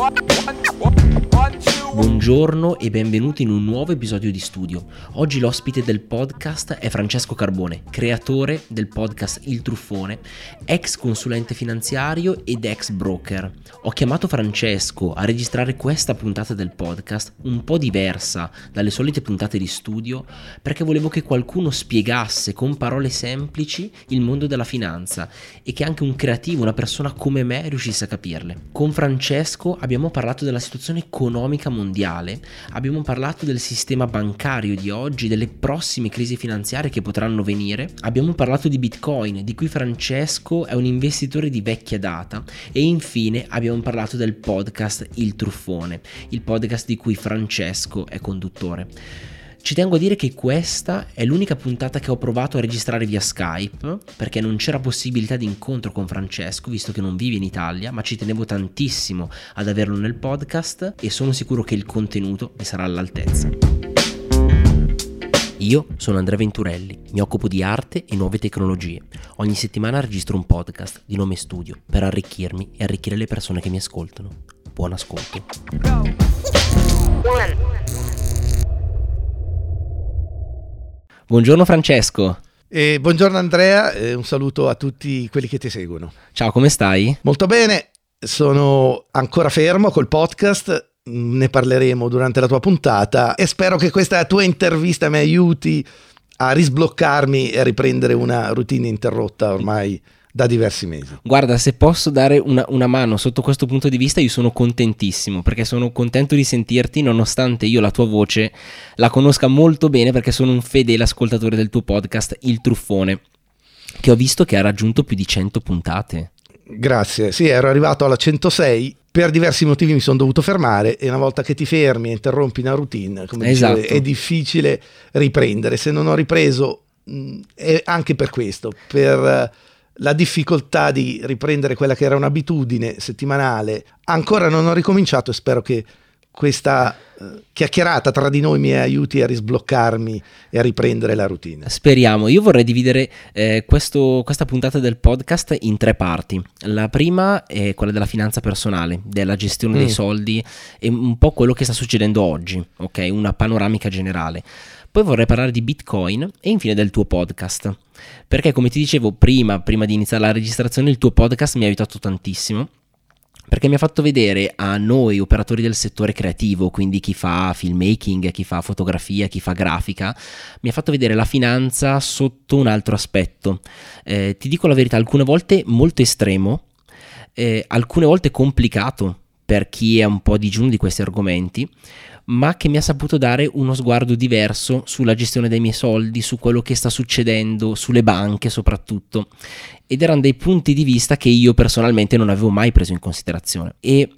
one, one, one, one, two. Buongiorno e benvenuti in un nuovo episodio di studio. Oggi l'ospite del podcast è Francesco Carbone, creatore del podcast Il Truffone, ex consulente finanziario ed ex broker. Ho chiamato Francesco a registrare questa puntata del podcast un po' diversa dalle solite puntate di studio perché volevo che qualcuno spiegasse con parole semplici il mondo della finanza e che anche un creativo, una persona come me riuscisse a capirle. Con Francesco abbiamo parlato della situazione economica mondiale mondiale, abbiamo parlato del sistema bancario di oggi, delle prossime crisi finanziarie che potranno venire, abbiamo parlato di Bitcoin, di cui Francesco è un investitore di vecchia data e infine abbiamo parlato del podcast Il Truffone, il podcast di cui Francesco è conduttore. Ci tengo a dire che questa è l'unica puntata che ho provato a registrare via Skype, perché non c'era possibilità di incontro con Francesco, visto che non vive in Italia, ma ci tenevo tantissimo ad averlo nel podcast e sono sicuro che il contenuto ne sarà all'altezza. Io sono Andrea Venturelli, mi occupo di arte e nuove tecnologie. Ogni settimana registro un podcast di nome Studio per arricchirmi e arricchire le persone che mi ascoltano. Buon ascolto. Buongiorno Francesco. E buongiorno Andrea, e un saluto a tutti quelli che ti seguono. Ciao, come stai? Molto bene, sono ancora fermo col podcast, ne parleremo durante la tua puntata e spero che questa tua intervista mi aiuti a risbloccarmi e a riprendere una routine interrotta ormai da diversi mesi. Guarda, se posso dare una, una, mano sotto questo punto di vista, io sono contentissimo perché sono contento di sentirti, nonostante io la tua voce la conosca molto bene perché sono un fedele ascoltatore del tuo podcast, Il Truffone, che ho visto che ha raggiunto più di 100 puntate. Grazie, sì, ero arrivato alla 106. Per diversi motivi mi sono dovuto fermare e una volta che ti fermi e interrompi una routine, come esatto. dicevo, è difficile riprendere. Se non ho ripreso, mh, è anche per questo, per la difficoltà di riprendere quella che era un'abitudine settimanale. Ancora non ho ricominciato e spero che questa uh, chiacchierata tra di noi mi aiuti a risbloccarmi e a riprendere la routine. Speriamo. Io vorrei dividere eh, questo, questa puntata del podcast in tre parti. La prima è quella della finanza personale, della gestione mm. dei soldi e un po' quello che sta succedendo oggi, ok? Una panoramica generale. Poi vorrei parlare di Bitcoin e infine del tuo podcast. Perché come ti dicevo prima, prima di iniziare la registrazione, il tuo podcast mi ha aiutato tantissimo perché mi ha fatto vedere a noi operatori del settore creativo, quindi chi fa filmmaking, chi fa fotografia, chi fa grafica, mi ha fatto vedere la finanza sotto un altro aspetto. Eh, ti dico la verità, alcune volte molto estremo, eh, alcune volte complicato per chi è un po' digiuno di questi argomenti, ma che mi ha saputo dare uno sguardo diverso sulla gestione dei miei soldi, su quello che sta succedendo, sulle banche soprattutto. Ed erano dei punti di vista che io personalmente non avevo mai preso in considerazione. E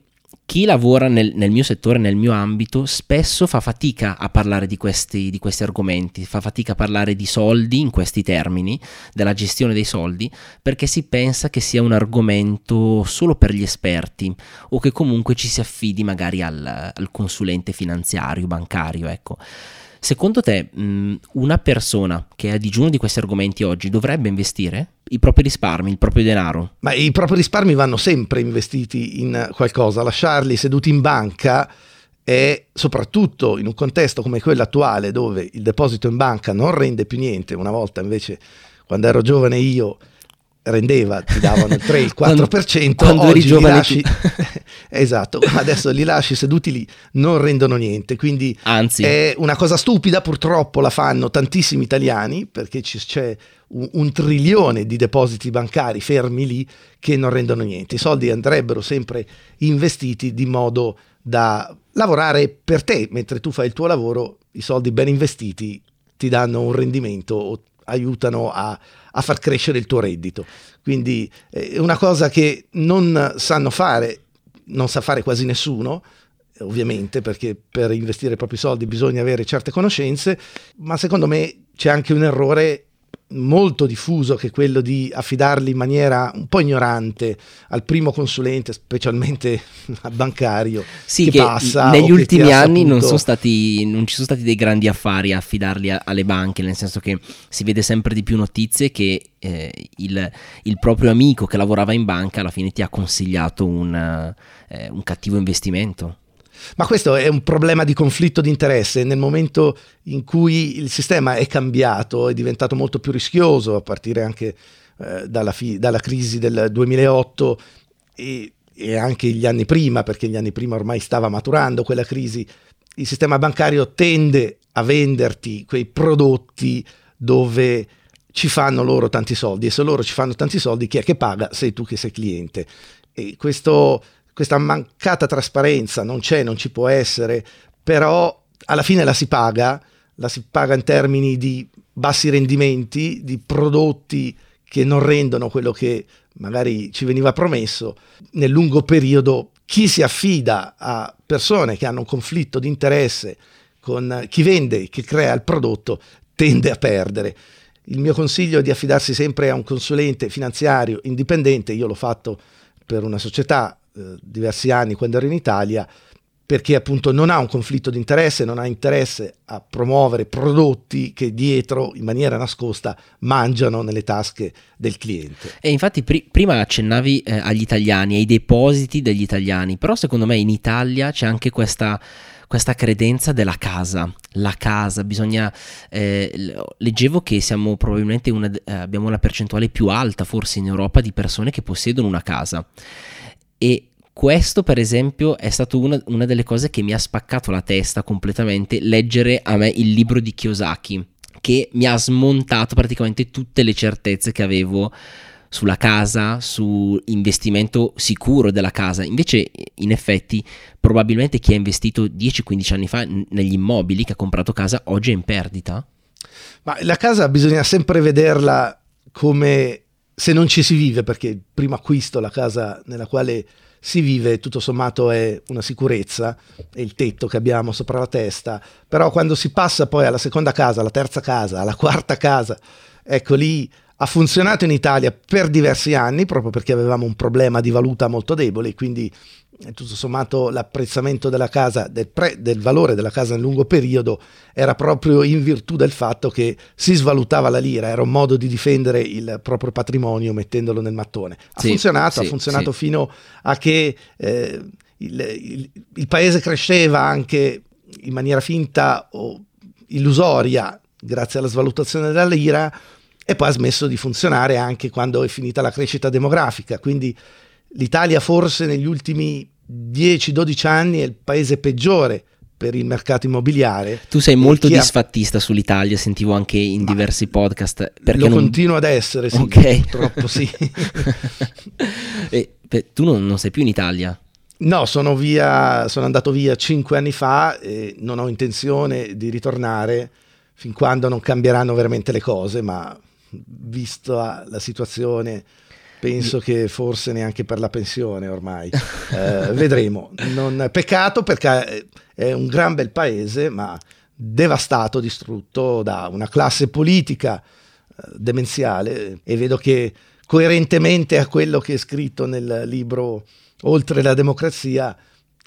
chi lavora nel, nel, mio settore, nel mio ambito, spesso fa fatica a parlare di questi, di questi, argomenti, fa fatica a parlare di soldi in questi termini, della gestione dei soldi, perché si pensa che sia un argomento solo per gli esperti o che comunque ci si affidi magari al, al consulente finanziario, bancario, ecco. Secondo te mh, una persona che è a digiuno di questi argomenti oggi dovrebbe investire i propri risparmi, il proprio denaro? Ma i propri risparmi vanno sempre investiti in qualcosa, lasciarli seduti in banca è soprattutto in un contesto come quello attuale dove il deposito in banca non rende più niente, una volta invece quando ero giovane io rendeva, ti davano il 3, il 4%, quando, quando oggi li lasci, esatto, adesso li lasci seduti lì, non rendono niente, quindi Anzi. è una cosa stupida, purtroppo la fanno tantissimi italiani, perché c'è un, un, trilione di depositi bancari fermi lì che non rendono niente, i soldi andrebbero sempre investiti di modo da lavorare per te, mentre tu fai il tuo lavoro, i soldi ben investiti ti danno un rendimento o aiutano a, a far crescere il tuo reddito. Quindi eh, è una cosa che non sanno fare, non sa fare quasi nessuno, ovviamente, perché per investire i propri soldi bisogna avere certe conoscenze, ma secondo me c'è anche un errore molto diffuso che è quello di affidarli in maniera un po' ignorante al primo consulente, specialmente al bancario, sì, che, che passa. Negli ultimi anni saputo... non, stati, non ci sono stati dei grandi affari a affidarli a, alle banche, nel senso che si vede sempre di più notizie che eh, il, il, proprio amico che lavorava in banca alla fine ti ha consigliato un, eh, un cattivo investimento. Ma questo è un problema di conflitto di interesse nel momento in cui il sistema è cambiato, è diventato molto più rischioso, a partire anche eh, dalla, fi- dalla, crisi del 2008 e, e anche gli anni prima, perché gli anni prima ormai stava maturando quella crisi. Il sistema bancario tende a venderti quei prodotti dove ci fanno loro tanti soldi e se loro ci fanno tanti soldi chi è che paga? Sei tu che sei cliente. E questo questa mancata trasparenza non c'è, non ci può essere, però alla fine la si paga, la si paga in termini di bassi rendimenti, di prodotti che non rendono quello che magari ci veniva promesso. Nel lungo periodo chi si affida a persone che hanno un conflitto di interesse con chi vende, chi crea il prodotto, tende a perdere. Il mio consiglio è di affidarsi sempre a un consulente finanziario indipendente, io l'ho fatto per una società eh, diversi anni quando ero in Italia, perché appunto non ha un conflitto di interesse, non ha interesse a promuovere prodotti che dietro, in maniera nascosta, mangiano nelle tasche del cliente. E infatti pri- prima accennavi eh, agli italiani, ai depositi degli italiani, però secondo me in Italia c'è anche questa questa credenza della casa. La casa, bisogna. Eh, leggevo che siamo probabilmente una, eh, abbiamo una percentuale più alta, forse in Europa, di persone che possiedono una casa. E questo, per esempio, è stata una, una, delle cose che mi ha spaccato la testa completamente, leggere a me il libro di Kiyosaki, che mi ha smontato praticamente tutte le certezze che avevo sulla casa, su investimento sicuro della casa. Invece, in effetti, probabilmente chi ha investito 10-15 anni fa negli immobili, che ha comprato casa, oggi è in perdita. Ma la casa bisogna sempre vederla come se non ci si vive, perché il primo acquisto, la casa nella quale si vive, tutto sommato è una sicurezza, è il tetto che abbiamo sopra la testa, però quando si passa poi alla seconda casa, alla terza casa, alla quarta casa, ecco lì ha funzionato in Italia per diversi anni proprio perché avevamo un problema di valuta molto debole, quindi tutto sommato l'apprezzamento della casa, del, pre, del, valore della casa nel lungo periodo era proprio in virtù del fatto che si svalutava la lira, era un modo di difendere il proprio patrimonio mettendolo nel mattone. Ha sì, funzionato, sì, ha funzionato sì. fino a che eh, il, il, il paese cresceva anche in maniera finta o illusoria grazie alla svalutazione della lira e poi ha smesso di funzionare anche quando è finita la crescita demografica. Quindi l'Italia forse negli ultimi 10-12 anni è il paese peggiore per il mercato immobiliare. Tu sei molto disfattista ha... sull'Italia, sentivo anche in Ma diversi podcast. Lo non... continuo ad essere, sì, okay. purtroppo sì. e, tu non, non sei più in Italia? No, sono, via, sono andato via cinque anni fa e non ho intenzione di ritornare fin quando non cambieranno veramente le cose, ma vista la situazione penso che forse neanche per la pensione ormai. Eh, vedremo. Non, peccato perché è un gran bel paese, ma devastato, distrutto da una classe politica eh, demenziale e vedo che coerentemente a quello che è scritto nel libro Oltre la democrazia,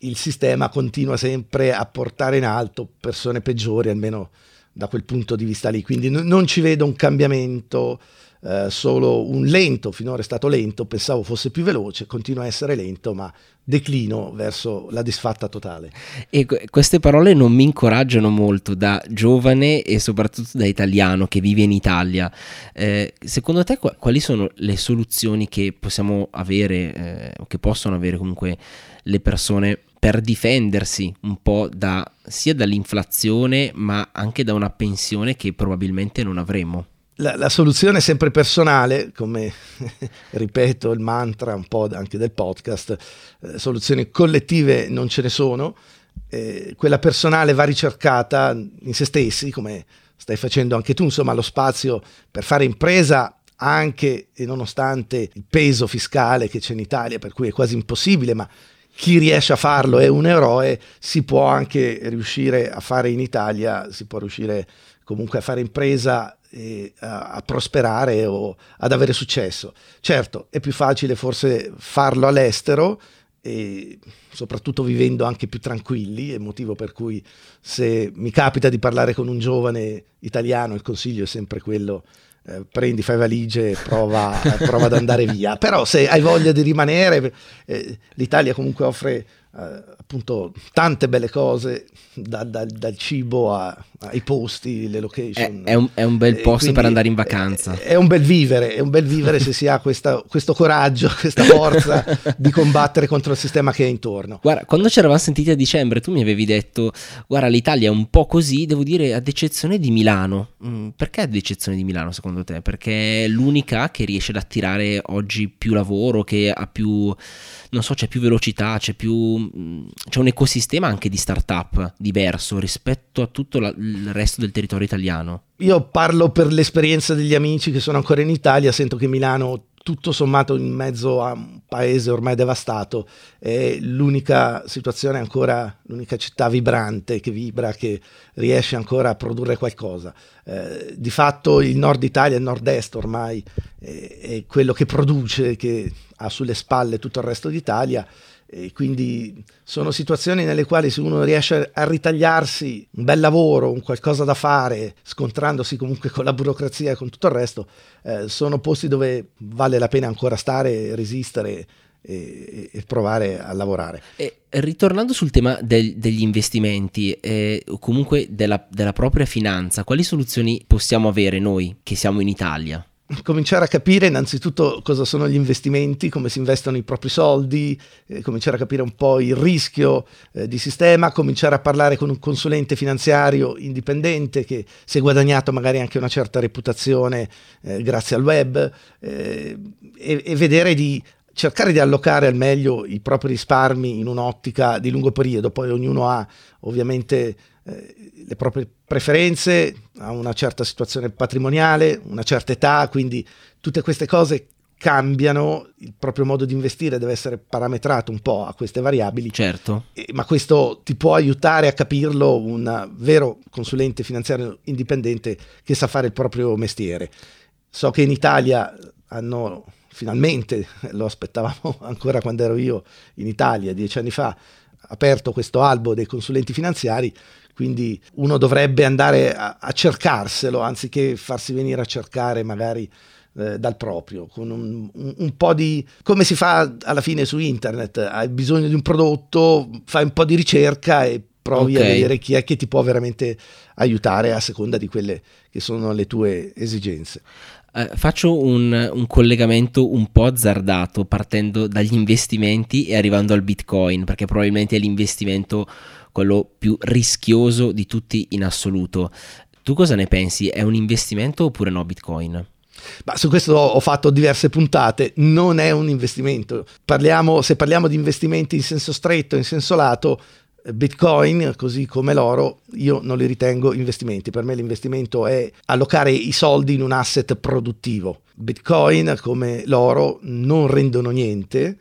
il sistema continua sempre a portare in alto persone peggiori, almeno da quel punto di vista lì. Quindi non ci vedo un cambiamento eh, solo un lento, finora è stato lento, pensavo fosse più veloce, continua a essere lento, ma declino verso la disfatta totale. E queste parole non mi incoraggiano molto da giovane e soprattutto da italiano che vive in Italia. Eh, secondo te quali sono le soluzioni che possiamo avere eh, o che possono avere comunque le persone per difendersi un po' da, sia dall'inflazione ma anche da una pensione che probabilmente non avremo? La, la, soluzione è sempre personale, come ripeto il mantra un po' anche del podcast, eh, soluzioni collettive non ce ne sono, eh, quella personale va ricercata in se stessi, come stai facendo anche tu, insomma lo spazio per fare impresa anche e nonostante il peso fiscale che c'è in Italia, per cui è quasi impossibile, ma chi riesce a farlo è un eroe, si può anche riuscire a fare in Italia, si può riuscire comunque a fare impresa e a, a, prosperare o ad avere successo. Certo, è più facile forse farlo all'estero e soprattutto vivendo anche più tranquilli, è motivo per cui se mi capita di parlare con un giovane italiano il consiglio è sempre quello eh, prendi, fai valigie e prova, prova, ad andare via. Però se hai voglia di rimanere, eh, l'Italia comunque offre eh, appunto tante belle cose, da, da, dal cibo a, ai posti, le location. È, è, un, è un, bel posto per andare in vacanza. È, è, un bel vivere, è un bel vivere se si ha questa, questo coraggio, questa forza di combattere contro il sistema che è intorno. Guarda, quando ci eravamo sentiti a dicembre tu mi avevi detto, guarda l'Italia è un po' così, devo dire ad eccezione di Milano. Mm, perché ad eccezione di Milano secondo te? Perché è l'unica che riesce ad attirare oggi più lavoro, che ha più, non so, c'è più velocità, c'è più Mm, c'è un ecosistema anche di startup diverso rispetto a tutto la, il resto del territorio italiano. Io parlo per l'esperienza degli amici che sono ancora in Italia, sento che Milano tutto sommato in mezzo a un paese ormai devastato è l'unica situazione ancora, l'unica città vibrante che vibra, che riesce ancora a produrre qualcosa. Eh, di fatto il nord Italia, il nord-est ormai è, è quello che produce, che ha sulle spalle tutto il resto d'Italia e quindi sono situazioni nelle quali se uno riesce a ritagliarsi un bel lavoro, un qualcosa da fare, scontrandosi comunque con la burocrazia e con tutto il resto, eh, sono posti dove vale la pena ancora stare, resistere e, e provare a lavorare. E ritornando sul tema del, degli investimenti eh, comunque della, della propria finanza, quali soluzioni possiamo avere noi che siamo in Italia? Cominciare a capire innanzitutto cosa sono gli investimenti, come si investono i propri soldi, eh, cominciare a capire un po' il rischio eh, di sistema, cominciare a parlare con un consulente finanziario indipendente che si è guadagnato magari anche una certa reputazione eh, grazie al web eh, e, e vedere di cercare di allocare al meglio i propri risparmi in un'ottica di lungo periodo, poi ognuno ha ovviamente eh, le proprie preferenze, ha una certa situazione patrimoniale, una certa età, quindi tutte queste cose cambiano, il proprio modo di investire deve essere parametrato un po' a queste variabili. Certo. E, ma questo ti può aiutare a capirlo un vero consulente finanziario indipendente che sa fare il proprio mestiere. So che in Italia hanno finalmente, lo aspettavamo ancora quando ero io in Italia dieci anni fa, aperto questo albo dei consulenti finanziari quindi uno dovrebbe andare a, a cercarselo anziché farsi venire a cercare magari eh, dal proprio, con un, un, un, po' di... come si fa alla fine su internet, hai bisogno di un prodotto, fai un po' di ricerca e provi okay. a vedere chi è che ti può veramente aiutare a seconda di quelle che sono le tue esigenze. Uh, faccio un, un, collegamento un po' azzardato partendo dagli investimenti e arrivando al bitcoin perché probabilmente è l'investimento quello più rischioso di tutti in assoluto. Tu cosa ne pensi? È un investimento oppure no Bitcoin? Ma su questo ho fatto diverse puntate, non è un investimento. Parliamo, se parliamo di investimenti in senso stretto, in senso lato, Bitcoin, così come l'oro, io non li ritengo investimenti. Per me l'investimento è allocare i soldi in un asset produttivo. Bitcoin, come l'oro, non rendono niente,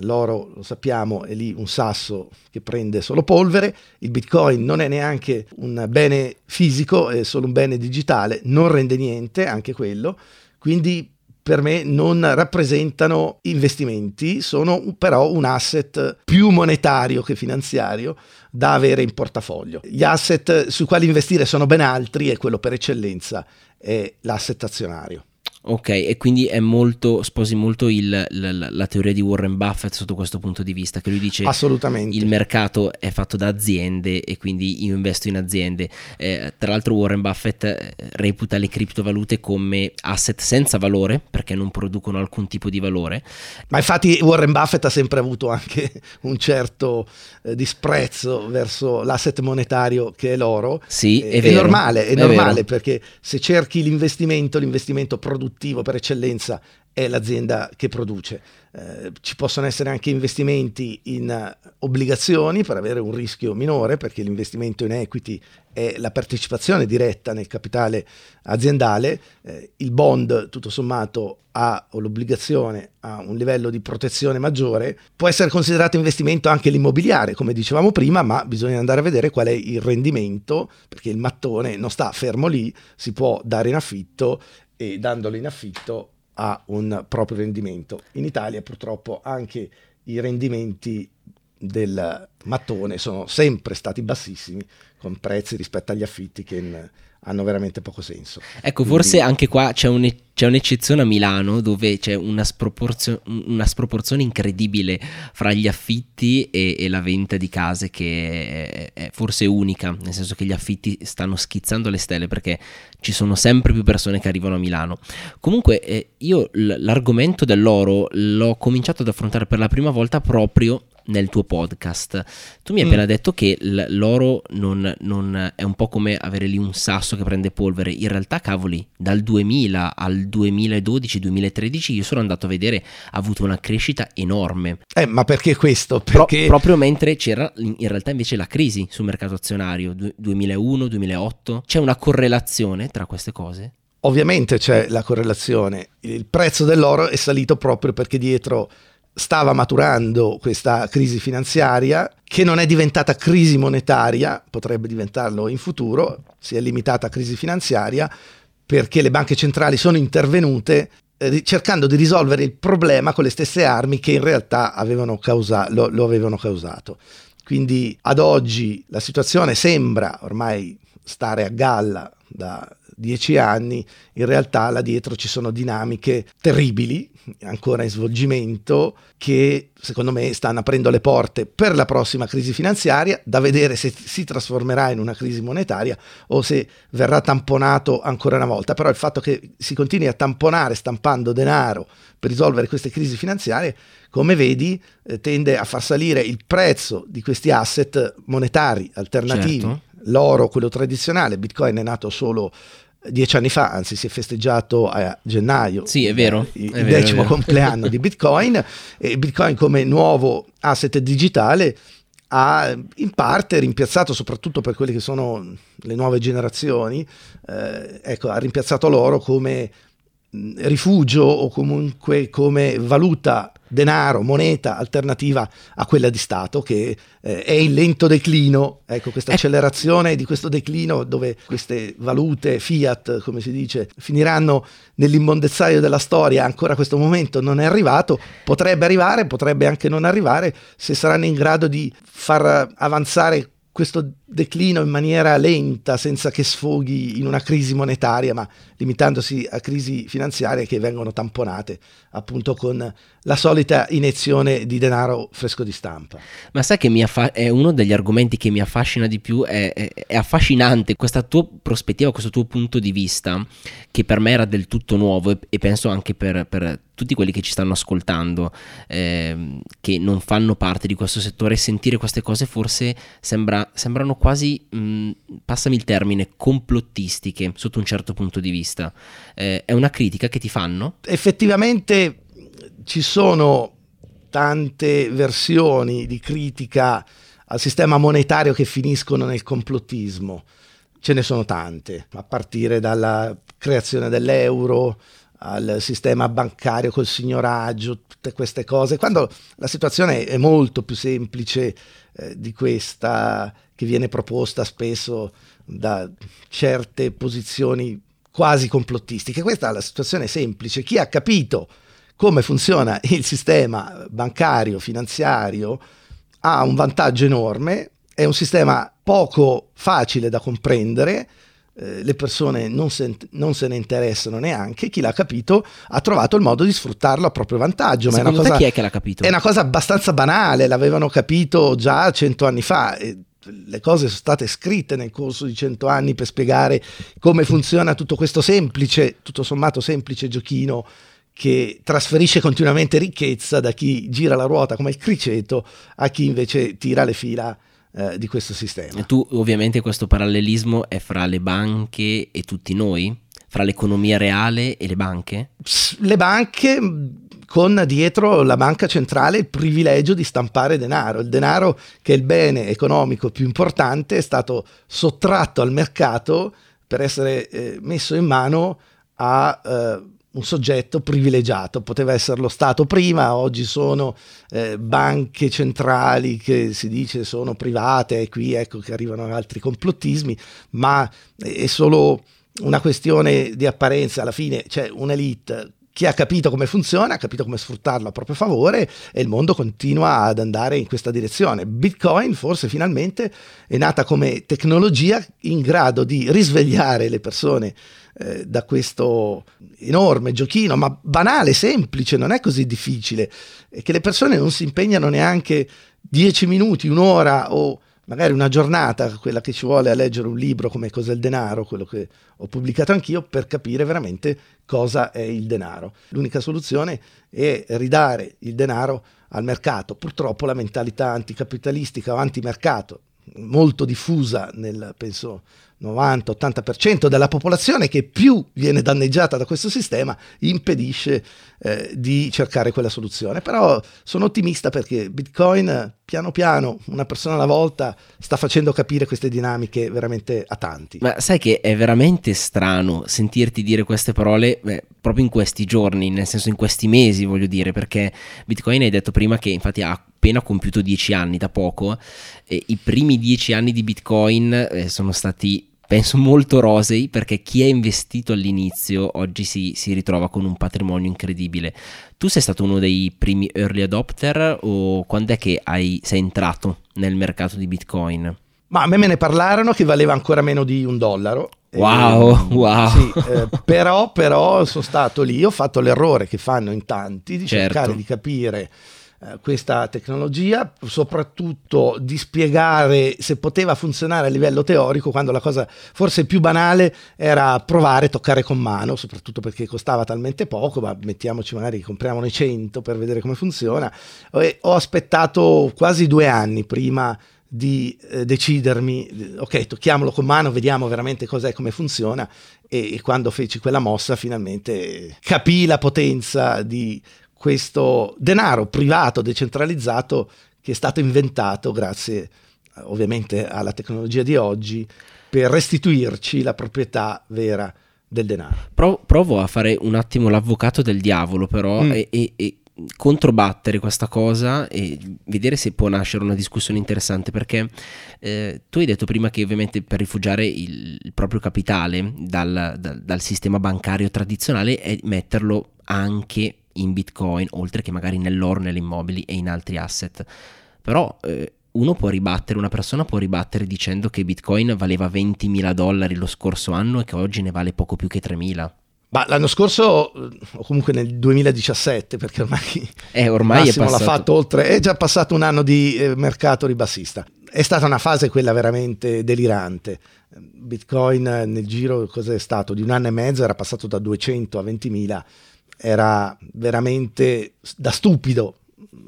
l'oro lo sappiamo è lì un sasso che prende solo polvere, il bitcoin non è neanche un bene fisico, è solo un bene digitale, non rende niente anche quello, quindi per me non rappresentano investimenti, sono però un asset più monetario che finanziario da avere in portafoglio. Gli asset sui quali investire sono ben altri e quello per eccellenza è l'asset azionario. Ok, e quindi è molto, sposi molto il, la, la, teoria di Warren Buffett sotto questo punto di vista, che lui dice Assolutamente. il mercato è fatto da aziende e quindi io investo in aziende. Eh, tra l'altro Warren Buffett eh, reputa le criptovalute come asset senza valore perché non producono alcun tipo di valore. Ma infatti Warren Buffett ha sempre avuto anche un certo eh, disprezzo verso l'asset monetario che è l'oro. Sì, è, è, è normale, è, è normale perché se cerchi l'investimento, l'investimento produttivo produttivo per eccellenza è l'azienda che produce. Eh, ci possono essere anche investimenti in uh, obbligazioni per avere un rischio minore, perché l'investimento in equity è la partecipazione diretta nel capitale aziendale. Eh, il bond, tutto sommato, ha, o l'obbligazione ha un livello di protezione maggiore. Può essere considerato investimento anche l'immobiliare, come dicevamo prima, ma bisogna andare a vedere qual è il rendimento, perché il mattone non sta fermo lì, si può dare in affitto e dandolo in affitto ha un proprio rendimento. In Italia purtroppo anche i rendimenti del mattone sono sempre stati bassissimi con prezzi rispetto agli affitti che in, hanno veramente poco senso. Ecco, Quindi... forse anche qua c'è, un, c'è, un'eccezione a Milano dove c'è una, sproporzio, una, sproporzione incredibile fra gli affitti e, e la vendita di case che è, è, forse unica, nel senso che gli affitti stanno schizzando le stelle perché ci sono sempre più persone che arrivano a Milano. Comunque eh, io l'argomento dell'oro l'ho cominciato ad affrontare per la prima volta proprio nel tuo podcast. Tu mi hai mm. appena detto che l'oro non, non, è un po' come avere lì un sasso che prende polvere. In realtà, cavoli, dal 2000 al 2012-2013 io sono andato a vedere, ha avuto una crescita enorme. Eh, ma perché questo? Perché... Pro, proprio mentre c'era in realtà invece la crisi sul mercato azionario 2001-2008. C'è una correlazione tra queste cose? Ovviamente c'è la correlazione. Il prezzo dell'oro è salito proprio perché dietro stava maturando questa crisi finanziaria che non è diventata crisi monetaria, potrebbe diventarlo in futuro, si è limitata a crisi finanziaria perché le banche centrali sono intervenute eh, cercando di risolvere il problema con le stesse armi che in realtà avevano causa- lo, lo avevano causato. Quindi ad oggi la situazione sembra ormai stare a galla da dieci anni, in realtà là dietro ci sono dinamiche terribili, ancora in svolgimento, che secondo me stanno aprendo le porte per la prossima crisi finanziaria, da vedere se si trasformerà in una crisi monetaria o se verrà tamponato ancora una volta. Però il fatto che si continui a tamponare stampando denaro per risolvere queste crisi finanziarie, come vedi, eh, tende a far salire il prezzo di questi asset monetari alternativi. Certo. L'oro, quello tradizionale, Bitcoin è nato solo dieci anni fa, anzi si è festeggiato a gennaio. Sì, è vero. Il, è vero, decimo compleanno di Bitcoin e Bitcoin come nuovo asset digitale ha in parte rimpiazzato soprattutto per quelle che sono le nuove generazioni, eh, ecco, ha rimpiazzato l'oro come rifugio o comunque come valuta denaro, moneta alternativa a quella di Stato che eh, è in lento declino, ecco questa accelerazione di questo declino dove queste valute fiat, come si dice, finiranno nell'immondezzaio della storia, ancora questo momento non è arrivato, potrebbe arrivare, potrebbe anche non arrivare se saranno in grado di far avanzare questo declino in maniera lenta, senza che sfoghi in una crisi monetaria, ma limitandosi a crisi finanziarie che vengono tamponate appunto con la solita iniezione di denaro fresco di stampa. Ma sai che affa- è uno degli argomenti che mi affascina di più, è, è, è, affascinante questa tua prospettiva, questo tuo punto di vista, che per me era del tutto nuovo e, e penso anche per, per, tutti quelli che ci stanno ascoltando, eh, che non fanno parte di questo settore, sentire queste cose forse sembra, sembrano quasi, mh, mm, passami il termine, complottistiche sotto un certo punto di vista. Eh, è una critica che ti fanno? Effettivamente ci sono tante versioni di critica al sistema monetario che finiscono nel complottismo. Ce ne sono tante, a partire dalla creazione dell'euro, al sistema bancario col signoraggio, tutte queste cose, quando la situazione è molto più semplice eh, di questa che viene proposta spesso da certe posizioni quasi complottistiche. Questa è la situazione semplice. Chi ha capito come funziona il sistema bancario, finanziario, ha un vantaggio enorme, è un sistema poco facile da comprendere, eh, le persone non se, non se, ne interessano neanche, chi l'ha capito ha trovato il modo di sfruttarlo a proprio vantaggio. Ma Secondo è una cosa, chi è che l'ha capito? È una cosa abbastanza banale, l'avevano capito già cento anni fa. le cose sono state scritte nel corso di cento anni per spiegare come funziona tutto questo semplice, tutto sommato semplice giochino che trasferisce continuamente ricchezza da chi gira la ruota come il criceto a chi invece tira le fila eh, di questo sistema. E tu ovviamente questo parallelismo è fra le banche e tutti noi? fra l'economia reale e le banche? Le banche con dietro la banca centrale il privilegio di stampare denaro. Il denaro, che è il bene economico più importante, è stato sottratto al mercato per essere eh, messo in mano a eh, un soggetto privilegiato. Poteva essere lo Stato prima, oggi sono eh, banche centrali che si dice sono private e qui ecco che arrivano altri complottismi, ma è solo una questione di apparenza, alla fine c'è un'elite chi ha capito come funziona, ha capito come sfruttarlo a proprio favore e il mondo continua ad andare in questa direzione. Bitcoin forse finalmente è nata come tecnologia in grado di risvegliare le persone eh, da questo enorme giochino, ma banale, semplice, non è così difficile, che le persone non si impegnano neanche dieci minuti, un'ora o magari una giornata, quella che ci vuole a leggere un libro come Cos'è il denaro, quello che ho pubblicato anch'io, per capire veramente cosa è il denaro. L'unica soluzione è ridare il denaro al mercato. Purtroppo la mentalità anticapitalistica o antimercato, molto diffusa nel, penso, 90-80% della popolazione che più viene danneggiata da questo sistema impedisce eh, di cercare quella soluzione. Però sono ottimista perché Bitcoin piano piano, una persona alla volta, sta facendo capire queste dinamiche veramente a tanti. Ma sai che è veramente strano sentirti dire queste parole beh, proprio in questi giorni, nel senso in questi mesi voglio dire, perché Bitcoin hai detto prima che infatti ha appena compiuto dieci anni da poco, e i primi dieci anni di Bitcoin eh, sono stati penso molto rosei perché chi è investito all'inizio oggi si, si, ritrova con un patrimonio incredibile. Tu sei stato uno dei primi early adopter o quando è che hai, sei entrato nel mercato di Bitcoin? Ma a me me ne parlarono che valeva ancora meno di un dollaro. Wow, e, wow. Sì, eh, però, però sono stato lì, ho fatto l'errore che fanno in tanti di certo. cercare di capire eh, questa tecnologia, soprattutto di spiegare se poteva funzionare a livello teorico, quando la cosa forse più banale era provare toccare con mano, soprattutto perché costava talmente poco, ma mettiamoci magari compriamone 100 per vedere come funziona. E ho aspettato quasi due anni prima di eh, decidermi, ok, tocchiamolo con mano, vediamo veramente cos'è, come funziona e, e quando feci quella mossa finalmente capii la potenza di questo denaro privato decentralizzato che è stato inventato grazie ovviamente alla tecnologia di oggi per restituirci la proprietà vera del denaro. provo a fare un attimo l'avvocato del diavolo però mm. e, e, e controbattere questa cosa e vedere se può nascere una discussione interessante perché eh, tu hai detto prima che ovviamente per rifugiare il, il proprio capitale dal, dal, dal, sistema bancario tradizionale è metterlo anche in bitcoin, oltre che magari nell'oro, nelle immobili e in altri asset. Però eh, uno può ribattere, una persona può ribattere dicendo che bitcoin valeva 20.000 dollari lo scorso anno e che oggi ne vale poco più che 3.000. Ma l'anno scorso, o comunque nel 2017, perché ormai, eh, ormai è passato. l'ha fatto oltre, è già passato un anno di eh, mercato ribassista. È stata una fase quella veramente delirante. Bitcoin nel giro, cos'è stato? Di un anno e mezzo era passato da 200 a 20.000 era veramente da stupido,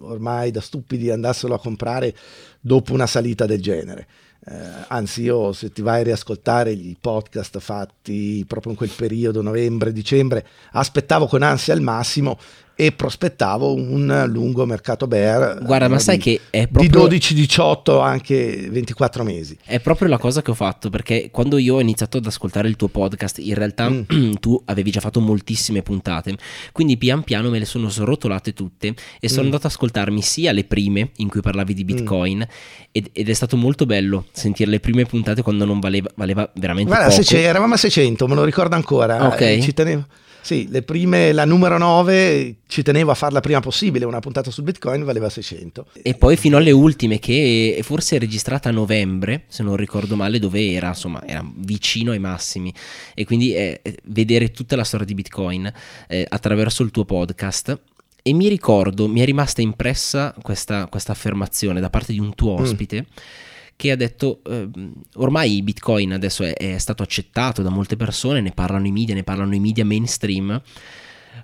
ormai da stupidi andassero a comprare dopo una salita del genere. Eh, anzi, io se ti vai a riascoltare i podcast fatti proprio in quel periodo, novembre-dicembre, aspettavo con ansia il massimo e prospettavo un lungo mercato bear Guarda, ma sai di, che è proprio... di 12-18 anche 24 mesi. È proprio la cosa che ho fatto perché quando io ho iniziato ad ascoltare il tuo podcast, in realtà mm. tu avevi già fatto moltissime puntate, quindi pian piano me le sono srotolate tutte e sono mm. andato ad ascoltarmi sia le prime in cui parlavi di mm. Bitcoin mm. ed, ed, è stato molto bello sentire le prime puntate quando non valeva, valeva veramente Guarda, poco. Guarda, eravamo a 600, me lo ricordo ancora. Ok. Eh, ci tenevo. Sì, le prime, la numero 9 ci tenevo a farla prima possibile, una puntata su Bitcoin valeva 600. E poi fino alle ultime che forse è registrata a novembre, se non ricordo male, dove era, insomma, era vicino ai massimi. E quindi eh, vedere tutta la storia di Bitcoin eh, attraverso il tuo podcast e mi ricordo, mi è rimasta impressa questa, questa affermazione da parte di un tuo mm. ospite. Mm che ha detto eh, ormai Bitcoin adesso è, è, stato accettato da molte persone, ne parlano i media, ne parlano i media mainstream,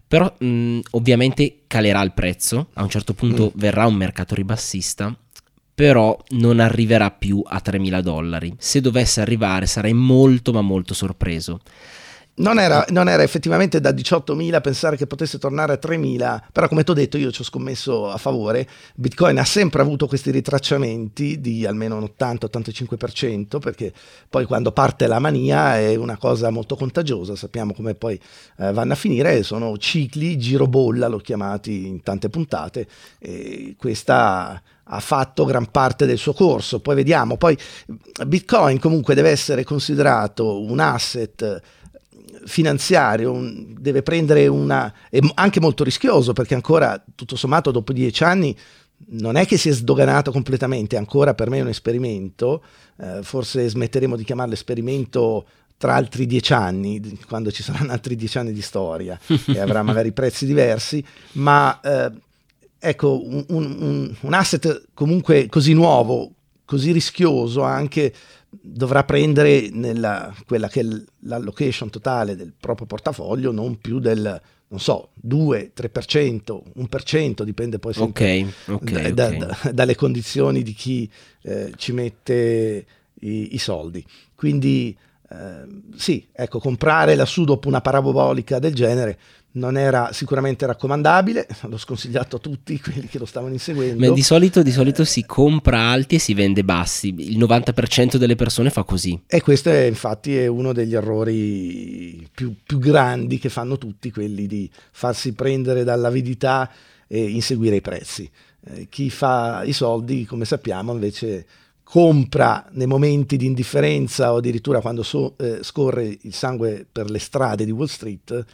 però mh, ovviamente calerà il prezzo, a un certo punto mm. verrà un mercato ribassista, però non arriverà più a 3.000 dollari. Se dovesse arrivare sarei molto ma molto sorpreso. Non era, non era, effettivamente da 18.000 pensare che potesse tornare a 3.000, però come ti ho detto io ci ho scommesso a favore, Bitcoin ha sempre avuto questi ritracciamenti di almeno un 80-85%, perché poi quando parte la mania è una cosa molto contagiosa, sappiamo come poi eh, vanno a finire, sono cicli, girobolla, l'ho chiamati in tante puntate, e questa ha fatto gran parte del suo corso, poi vediamo, poi Bitcoin comunque deve essere considerato un asset finanziario, un, deve prendere una... è anche molto rischioso perché ancora tutto sommato dopo dieci anni non è che si è sdoganato completamente, ancora per me è un esperimento, eh, forse smetteremo di chiamarlo esperimento tra altri dieci anni, quando ci saranno altri dieci anni di storia e avrà magari prezzi diversi, ma eh, ecco, un, un, un, asset comunque così nuovo, così rischioso anche dovrà prendere nella, quella che è l'allocation totale del proprio portafoglio non più del, non so, 2, 3%, 1%, dipende poi okay, okay, da, okay. Da, dalle condizioni di chi eh, ci mette i, i soldi. Quindi eh, sì, ecco, comprare lassù dopo una parabolica del genere non era sicuramente raccomandabile, l'ho sconsigliato a tutti quelli che lo stavano inseguendo. Ma di solito, di solito si compra alti e si vende bassi, il 90% delle persone fa così. E questo è infatti è uno degli errori più, più grandi che fanno tutti, quelli di farsi prendere dall'avidità e inseguire i prezzi. Eh, chi fa i soldi, come sappiamo, invece compra nei momenti di indifferenza o addirittura quando so, eh, scorre il sangue per le strade di Wall Street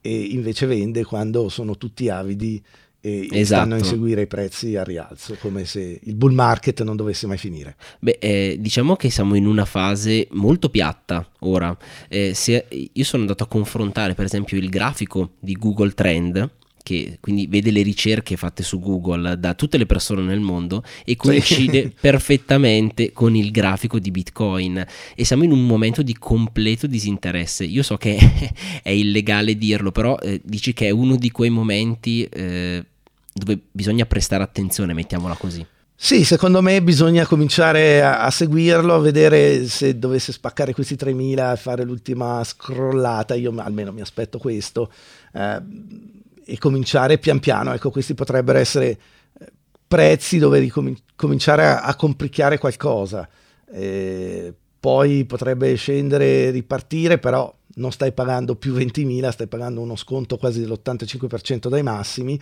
e invece vende quando sono tutti avidi e esatto. stanno a inseguire i prezzi a rialzo, come se il bull market non dovesse mai finire. Beh, eh, diciamo che siamo in una fase molto piatta ora. Eh, se io sono andato a confrontare, per esempio, il grafico di Google Trend che quindi vede le ricerche fatte su Google da tutte le persone nel mondo e coincide sì. perfettamente con il grafico di Bitcoin e siamo in un momento di completo disinteresse. Io so che è illegale dirlo, però eh, dici che è uno di quei momenti eh, dove bisogna prestare attenzione, mettiamola così. Sì, secondo me bisogna cominciare a, a, seguirlo, a vedere se dovesse spaccare questi 3000 e fare l'ultima scrollata, io almeno mi aspetto questo. Eh, e cominciare pian piano. Ecco, questi potrebbero essere eh, prezzi dove ricominciare a, a compricchiare qualcosa. E poi potrebbe scendere ripartire, però non stai pagando più 20.000, stai pagando uno sconto quasi dell'85% dai massimi.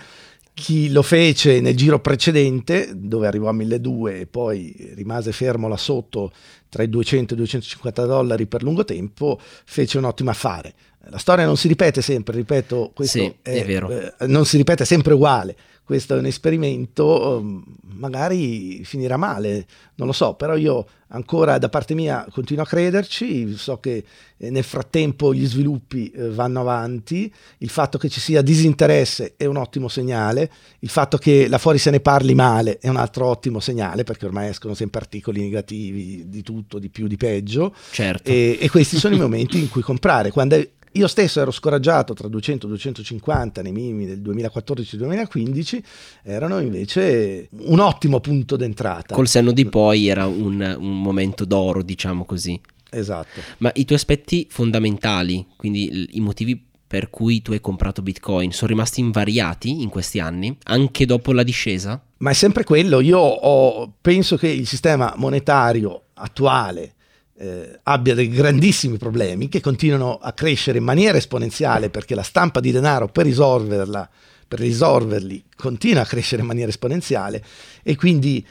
Chi lo fece nel giro precedente, dove arrivò a 1.200 e poi rimase fermo là sotto tra i 200 e i 250 dollari per lungo tempo, fece un ottimo affare la storia non si ripete sempre, ripeto, questo sì, è, è, vero. Eh, non si ripete sempre uguale. Questo è un esperimento, mm, magari finirà male, non lo so, però io ancora da parte mia continuo a crederci, so che eh, nel frattempo gli sviluppi eh, vanno avanti, il fatto che ci sia disinteresse è un ottimo segnale, il fatto che là fuori se ne parli male è un altro ottimo segnale, perché ormai escono sempre articoli negativi di tutto, di più, di peggio, certo. e, e questi sono i momenti in cui comprare, quando è io stesso ero scoraggiato tra 200 e 250 nei minimi del 2014-2015, erano invece un ottimo punto d'entrata. Col senno di poi era un, un momento d'oro, diciamo così. Esatto. Ma i tuoi aspetti fondamentali, quindi i motivi per cui tu hai comprato Bitcoin, sono rimasti invariati in questi anni, anche dopo la discesa? Ma è sempre quello. Io ho, penso che il sistema monetario attuale eh, abbia dei grandissimi problemi che continuano a crescere in maniera esponenziale perché la stampa di denaro per risolverla, per risolverli continua a crescere in maniera esponenziale e quindi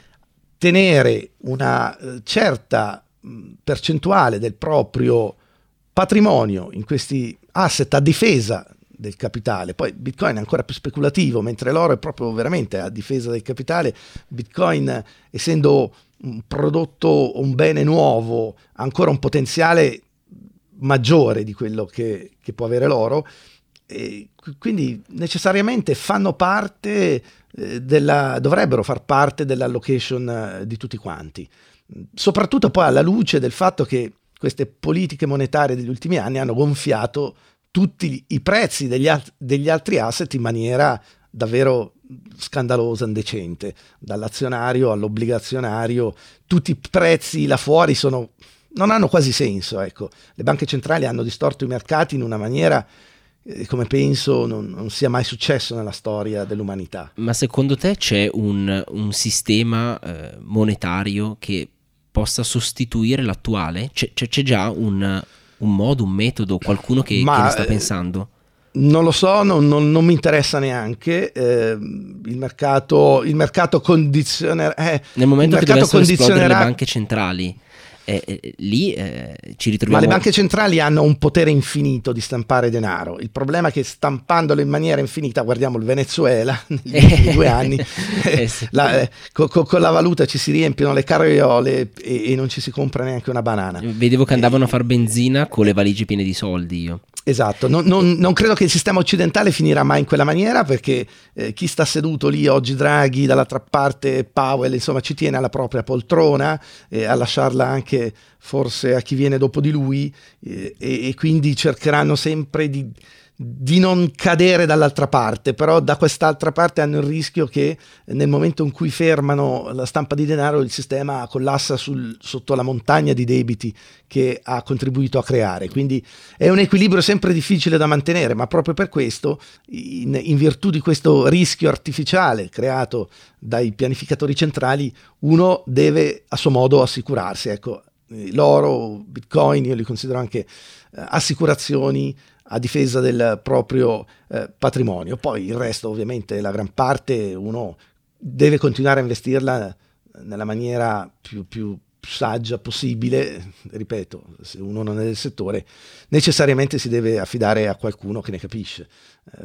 tenere una eh, certa mh, percentuale del proprio patrimonio in questi asset a difesa del capitale. Poi Bitcoin è ancora più speculativo, mentre l'oro è proprio veramente a difesa del capitale. Bitcoin, essendo un prodotto, un bene nuovo, ancora un potenziale maggiore di quello che, che può avere l'oro. E quindi necessariamente fanno parte eh, della, dovrebbero far parte dell'allocation eh, di tutti quanti. Soprattutto poi alla luce del fatto che queste politiche monetarie degli ultimi anni hanno gonfiato tutti i prezzi degli, degli altri asset in maniera davvero scandalosa, indecente, dall'azionario all'obbligazionario, tutti i prezzi là fuori sono non hanno quasi senso. Ecco. Le banche centrali hanno distorto i mercati in una maniera eh, come penso non, non, sia mai successo nella storia dell'umanità. Ma secondo te c'è un, un sistema eh, monetario che possa sostituire l'attuale? C'è, c'è, già un, un, modo, un metodo, qualcuno che, Ma, che ne sta eh, pensando? Non lo so, non, non, non mi interessa neanche. Eh, il, mercato, il mercato condizionerà. Eh, Nel momento che dovessero condizionerà... le banche centrali, eh, eh, lì eh, ci ritroviamo. Ma le banche centrali hanno un potere infinito di stampare denaro. Il problema è che stampandolo in maniera infinita, guardiamo il Venezuela negli ultimi due anni, eh, sì. la, eh, con, con, la valuta ci si riempiono le carriole e, e, non ci si compra neanche una banana. Vedevo che andavano a far benzina con le valigie piene di soldi io. Esatto, non, non, non, credo che il sistema occidentale finirà mai in quella maniera perché eh, chi sta seduto lì oggi Draghi, dall'altra parte Powell, insomma ci tiene alla propria poltrona e a lasciarla anche forse a chi viene dopo di lui eh, e, e quindi cercheranno sempre di di non cadere dall'altra parte, però da quest'altra parte hanno il rischio che nel momento in cui fermano la stampa di denaro il sistema collassa sul, sotto la montagna di debiti che ha contribuito a creare. Quindi è un equilibrio sempre difficile da mantenere, ma proprio per questo, in, in virtù di questo rischio artificiale creato dai pianificatori centrali, uno deve a suo modo assicurarsi. Ecco, l'oro, bitcoin, io li considero anche eh, assicurazioni a difesa del proprio eh, patrimonio. Poi il resto, ovviamente, la gran parte uno deve continuare a investirla nella maniera più, più saggia possibile, ripeto, se uno non è del settore, necessariamente si deve affidare a qualcuno che ne capisce.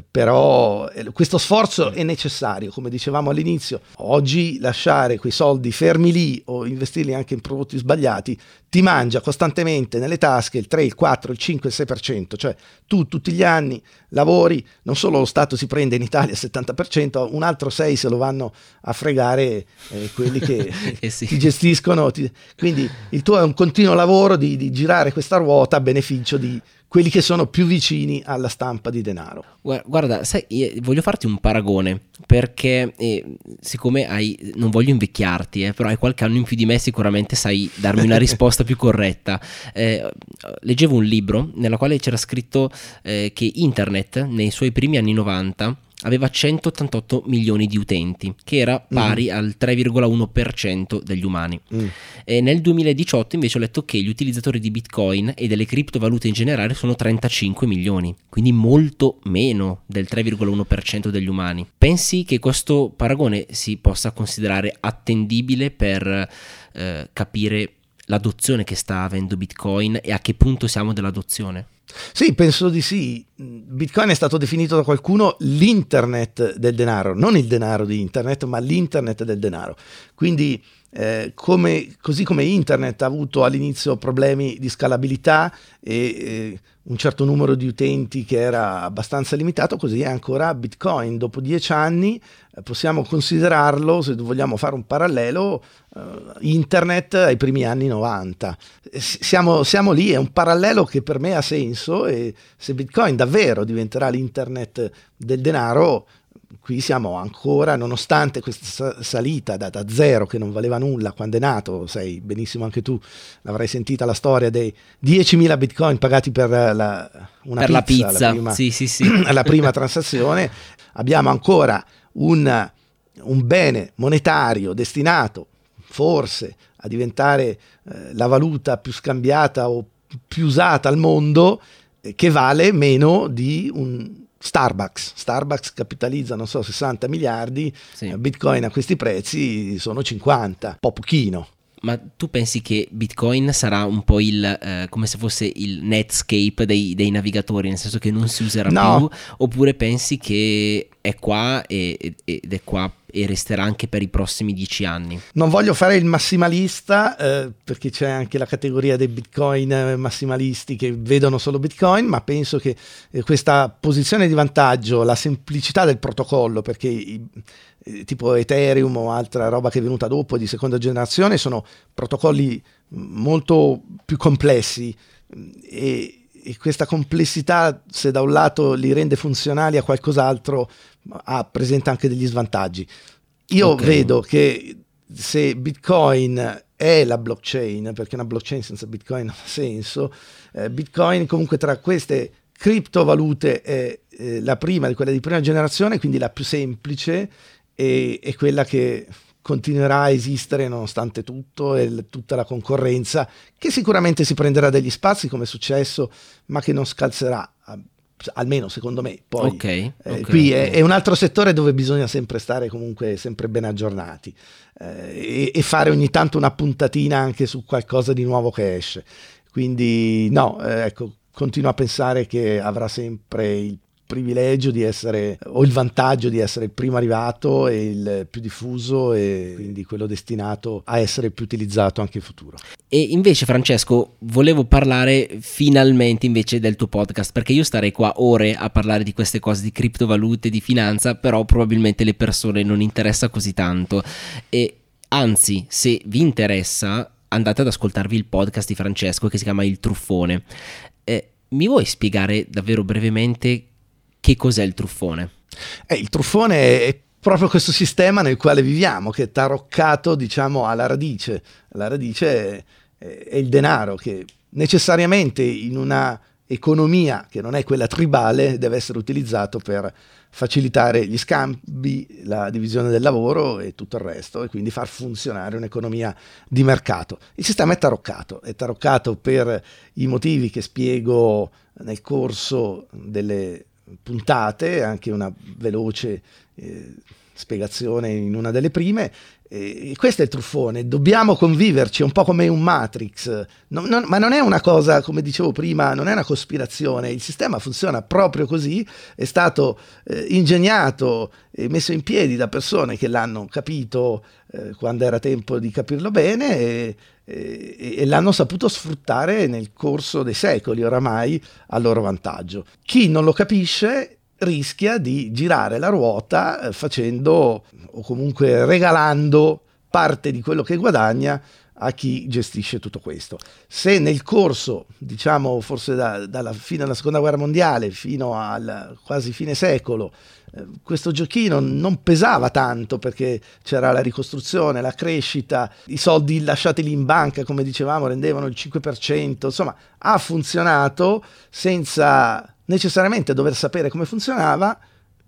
Però eh, questo sforzo è necessario, come dicevamo all'inizio. Oggi lasciare quei soldi fermi lì o investirli anche in prodotti sbagliati ti mangia costantemente nelle tasche il 3, il 4, il 5, il 6%, cioè tu tutti gli anni lavori, non solo lo Stato si prende in Italia il 70%, un altro 6 se lo vanno a fregare eh, quelli che eh sì. ti gestiscono. Ti... Quindi il tuo è un continuo lavoro di, di girare questa ruota a beneficio di quelli che sono più vicini alla stampa di denaro. Guarda, sai, voglio farti un paragone perché eh, siccome hai, non voglio invecchiarti, eh, però hai qualche anno in più di me, sicuramente sai darmi una risposta più corretta. Eh, leggevo un libro nella quale c'era scritto eh, che internet nei suoi primi anni 90 aveva 188 milioni di utenti, che era mm. pari mm. al 3,1% degli umani. Mm. nel 2018 invece ho letto che gli utilizzatori di Bitcoin e delle criptovalute in generale sono 35 milioni, quindi molto meno del 3,1% degli umani. Pensi che questo paragone si possa considerare attendibile per eh, capire l'adozione che sta avendo Bitcoin e a che punto siamo dell'adozione? Sì, penso di sì. Bitcoin è stato definito da qualcuno l'internet del denaro, non il denaro di internet, ma l'internet del denaro. Quindi, eh, come, così come internet ha avuto all'inizio problemi di scalabilità e eh, un certo numero di utenti che era abbastanza limitato, così è ancora Bitcoin. Dopo dieci anni eh, possiamo considerarlo, se vogliamo fare un parallelo, eh, internet ai primi anni 90. Siamo, siamo, lì, è un parallelo che per me ha senso e se Bitcoin davvero diventerà l'internet del denaro, qui siamo ancora, nonostante questa salita da, da, zero che non valeva nulla quando è nato, sai benissimo anche tu, l'avrai sentita la storia dei 10.000 bitcoin pagati per la, una per pizza, la pizza, la prima, sì, sì, sì. la prima transazione, abbiamo ancora un, un, bene monetario destinato forse a diventare eh, la valuta più scambiata o più usata al mondo eh, che vale meno di un Starbucks. Starbucks capitalizza, non so, 60 miliardi, sì. Bitcoin a questi prezzi sono 50, un po' pochino. Ma tu pensi che Bitcoin sarà un po' il, eh, come se fosse il Netscape dei, dei, navigatori, nel senso che non si userà no. più? Oppure pensi che è qua e, ed è qua e resterà anche per i prossimi dieci anni? Non voglio fare il massimalista, eh, perché c'è anche la categoria dei Bitcoin massimalisti che vedono solo Bitcoin, ma penso che eh, questa posizione di vantaggio, la semplicità del protocollo, perché... I, eh, tipo Ethereum o altra roba che è venuta dopo di seconda generazione sono protocolli molto più complessi e, e questa complessità se da un lato li rende funzionali a qualcos'altro ha, presenta anche degli svantaggi. Io okay. vedo che se Bitcoin è è la blockchain, perché una blockchain senza Bitcoin non ha senso. Eh, Bitcoin comunque tra queste criptovalute è eh, la prima di quella di prima generazione, quindi la più semplice e, e quella che continuerà a esistere nonostante tutto e tutta la concorrenza che sicuramente si prenderà degli spazi come è successo ma che non scalzerà almeno secondo me poi. Okay, eh, qui È, è, un altro settore dove bisogna sempre stare comunque sempre ben aggiornati eh, e, e, fare ogni tanto una puntatina anche su qualcosa di nuovo che esce. Quindi no eh, ecco continuo a pensare che avrà sempre il privilegio di essere, o il vantaggio di essere il primo arrivato e il più diffuso e quindi quello destinato a essere più utilizzato anche in futuro. E invece Francesco, volevo parlare finalmente invece del tuo podcast, perché io starei qua ore a parlare di queste cose di criptovalute, di finanza, però probabilmente le persone non interessa così tanto. E anzi, se vi interessa, andate ad ascoltarvi il podcast di Francesco che si chiama Il Truffone. Eh, mi vuoi spiegare davvero brevemente che cos'è il truffone? Eh, il truffone è proprio questo sistema nel quale viviamo, che è taroccato, diciamo, alla radice. La radice è, è il denaro che necessariamente in una economia che non è quella tribale deve essere utilizzato per facilitare gli scambi, la divisione del lavoro e tutto il resto e quindi far funzionare un'economia di mercato. Il sistema è taroccato, è taroccato per i motivi che spiego nel corso delle puntate, anche una veloce eh, spiegazione in una delle prime. E questo è il truffone, dobbiamo conviverci, un po' come un Matrix, non, non, ma non è una cosa, come dicevo prima, non è una cospirazione, il sistema funziona proprio così, è stato eh, ingegnato e messo in piedi da persone che l'hanno capito eh, quando era tempo di capirlo bene e, e, e, l'hanno saputo sfruttare nel corso dei secoli oramai a loro vantaggio. Chi non lo capisce rischia di girare la ruota eh, facendo o comunque regalando parte di quello che guadagna a chi gestisce tutto questo. Se nel corso, diciamo forse da, dalla fine della seconda guerra mondiale fino al quasi fine secolo, eh, questo giochino non pesava tanto perché c'era la ricostruzione, la crescita, i soldi lasciati lì in banca, come dicevamo, rendevano il 5%, insomma ha funzionato senza necessariamente dover sapere come funzionava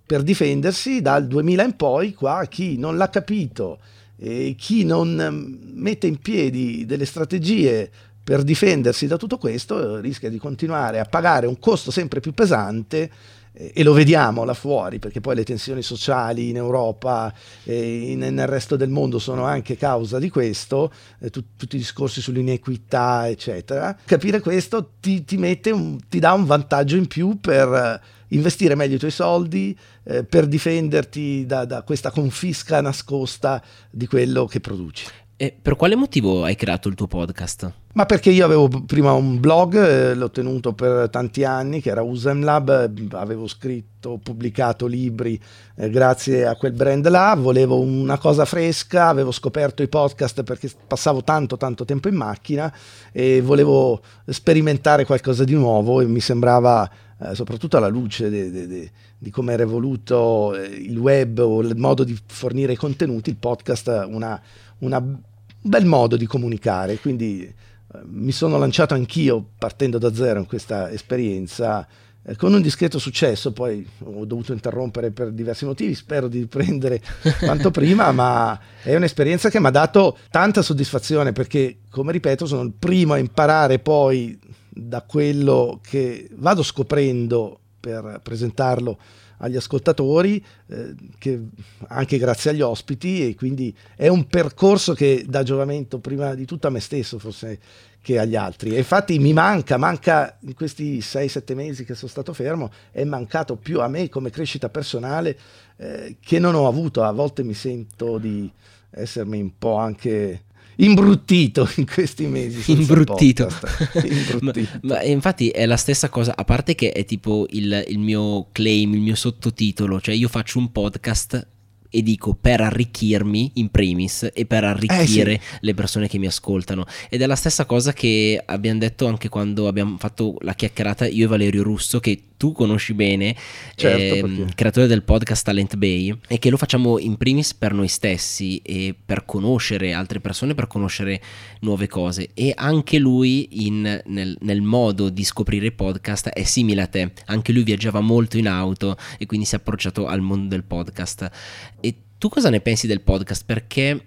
per difendersi dal 2000 in poi, qua chi non l'ha capito e chi non mm, mette in piedi delle strategie per difendersi da tutto questo rischia di continuare a pagare un costo sempre più pesante e lo vediamo là fuori perché poi le tensioni sociali in Europa e nel resto del mondo sono anche causa di questo, eh, tutti i discorsi sull'inequità eccetera. Capire questo ti, ti, un, ti dà un vantaggio in più per investire meglio i tuoi soldi, eh, per difenderti da, da questa confisca nascosta di quello che produci. E per quale motivo hai creato il tuo podcast? Ma perché io avevo prima un blog, eh, l'ho tenuto per tanti anni, che era Usemlab, eh, avevo scritto, pubblicato libri eh, grazie a quel brand là, volevo una cosa fresca, avevo scoperto i podcast perché passavo tanto tanto tempo in macchina e volevo sperimentare qualcosa di nuovo e mi sembrava, eh, soprattutto alla luce de, de, de, di come era evoluto eh, il web o il modo di fornire contenuti, il podcast un bel modo di comunicare, quindi mi sono lanciato anch'io partendo da zero in questa esperienza eh, con un discreto successo, poi ho dovuto interrompere per diversi motivi, spero di riprendere quanto prima, ma è un'esperienza che mi ha dato tanta soddisfazione perché, come ripeto, sono il primo a imparare poi da quello che vado scoprendo per presentarlo agli ascoltatori, eh, che, anche grazie agli ospiti e quindi è un percorso che dà giovamento prima di tutto a me stesso forse che agli altri. E infatti mi manca, manca in questi 6-7 mesi che sono stato fermo, è mancato più a me come crescita personale eh, che non ho avuto. A volte mi sento di essermi un po' anche imbruttito in questi mesi. Imbruttito. imbruttito. ma, ma, infatti è la stessa cosa, a parte che è tipo il, il mio claim, il mio sottotitolo, cioè io faccio un podcast e dico per arricchirmi in primis e per arricchire eh sì. le persone che mi ascoltano. Ed è la stessa cosa che abbiamo detto anche quando abbiamo fatto la chiacchierata io e Valerio Russo che tu conosci bene, Certo, perché- creatore del podcast Talent Bay, è che lo facciamo in primis per noi stessi e per conoscere altre persone, per conoscere nuove cose. E anche lui in- nel, nel modo di scoprire podcast è simile a te. Anche lui viaggiava molto in auto e quindi si è approcciato al mondo del podcast. E tu cosa ne pensi del podcast? Perché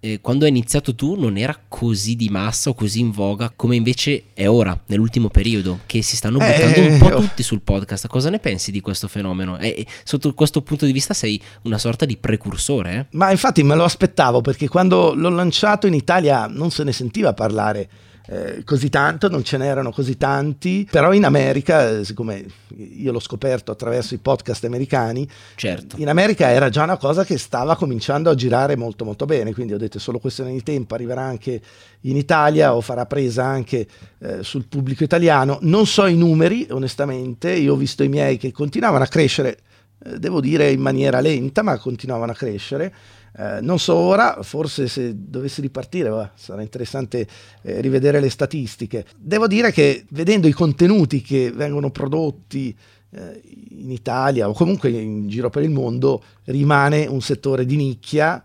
eh, quando hai iniziato tu non era così di massa o così in voga come invece è ora, nell'ultimo periodo, che si stanno Eh, buttando un po' oh. tutti sul podcast. Cosa ne pensi di questo fenomeno? E, e sotto questo punto di vista sei una sorta di precursore, eh? Ma infatti me lo aspettavo perché quando l'ho lanciato in Italia non se ne sentiva parlare eh, così tanto, non ce n'erano così tanti, però in America, eh, siccome io l'ho scoperto attraverso i podcast americani, Certo. in America era già una cosa che stava cominciando a girare molto molto bene, quindi ho detto è solo questione di tempo, arriverà anche in Italia o farà presa anche eh, sul pubblico italiano. Non so i numeri, onestamente, io ho visto i miei che continuavano a crescere, eh, devo dire in maniera lenta, ma continuavano a crescere. Eh, non so ora, forse se dovessi ripartire va, sarà interessante eh, rivedere le statistiche. Devo dire che vedendo i contenuti che vengono prodotti eh, in Italia o comunque in giro per il mondo rimane un settore di nicchia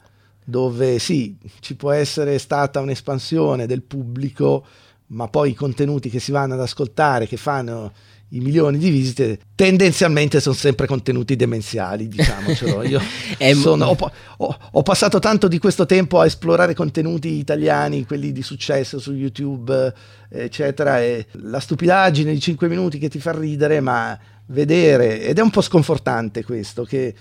dove sì, ci può essere stata un'espansione del pubblico, ma poi i contenuti che si vanno ad ascoltare, che fanno i milioni di visite, tendenzialmente sono sempre contenuti demenziali, diciamocelo. Io sono- ho, ho- ho passato tanto di questo tempo a esplorare contenuti italiani, quelli di successo su YouTube, eccetera, e la stupidaggine di 5 minuti che ti fa ridere, ma vedere, ed è un po' sconfortante questo, che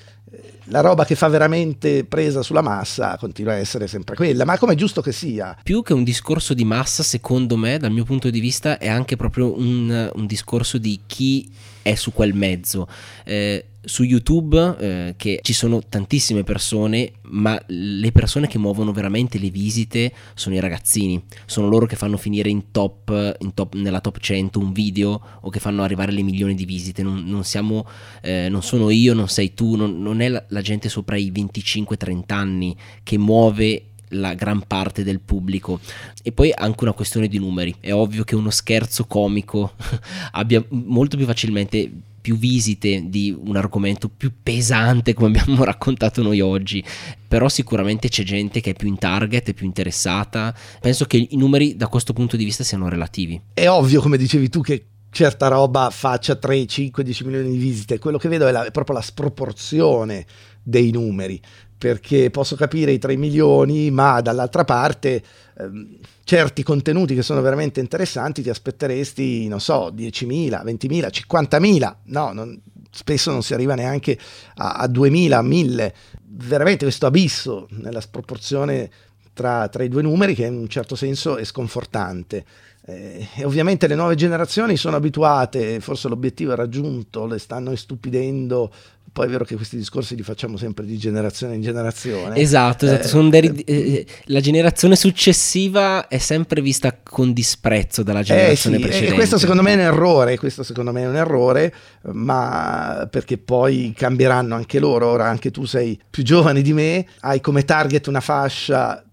la roba che fa veramente presa sulla massa continua a essere sempre quella, ma come è giusto che sia. Più che un discorso di massa, secondo me, dal mio punto di vista, è anche proprio un, un discorso di chi è su quel mezzo. Eh, su YouTube, eh, che ci sono tantissime persone, ma le persone che muovono veramente le visite sono i ragazzini. Sono loro che fanno finire in top, in top- nella top 100 un video o che fanno arrivare le milioni di visite. Non, non siamo, eh, non sono io, non sei tu, non, non è la, la gente sopra i 25-30 anni che muove la gran parte del pubblico. E poi anche una questione di numeri. È ovvio che uno scherzo comico abbia molto più facilmente più visite di un argomento più pesante come abbiamo raccontato noi oggi. Però sicuramente c'è gente che è più in target, è più interessata. Penso che i numeri da questo punto di vista siano relativi. È ovvio, come dicevi tu, che certa roba faccia 3, 5, 10 milioni di visite, quello che vedo è, la- è proprio la sproporzione dei numeri, perché posso capire i 3 milioni, ma dall'altra parte ehm, certi contenuti che sono veramente interessanti ti aspetteresti, non so, 10.000, 20.000, 50.000, no, non- spesso non si arriva neanche a, a 2.000, a 1.000, veramente questo abisso nella sproporzione tra, tra i due numeri che in un certo senso è sconfortante. Eh, e ovviamente le nuove generazioni sono abituate, forse l'obiettivo è raggiunto, le stanno estupidendo. Poi è vero che questi discorsi li facciamo sempre di generazione in generazione. esatto, esatto. Eh, sono dei- eh, la generazione successiva è sempre vista con disprezzo dalla Eh generazione sì, e precedente questo secondo me è un errore, questo secondo me è un errore, ma perché poi cambieranno anche loro, ora anche tu sei più giovane di me, hai come target una fascia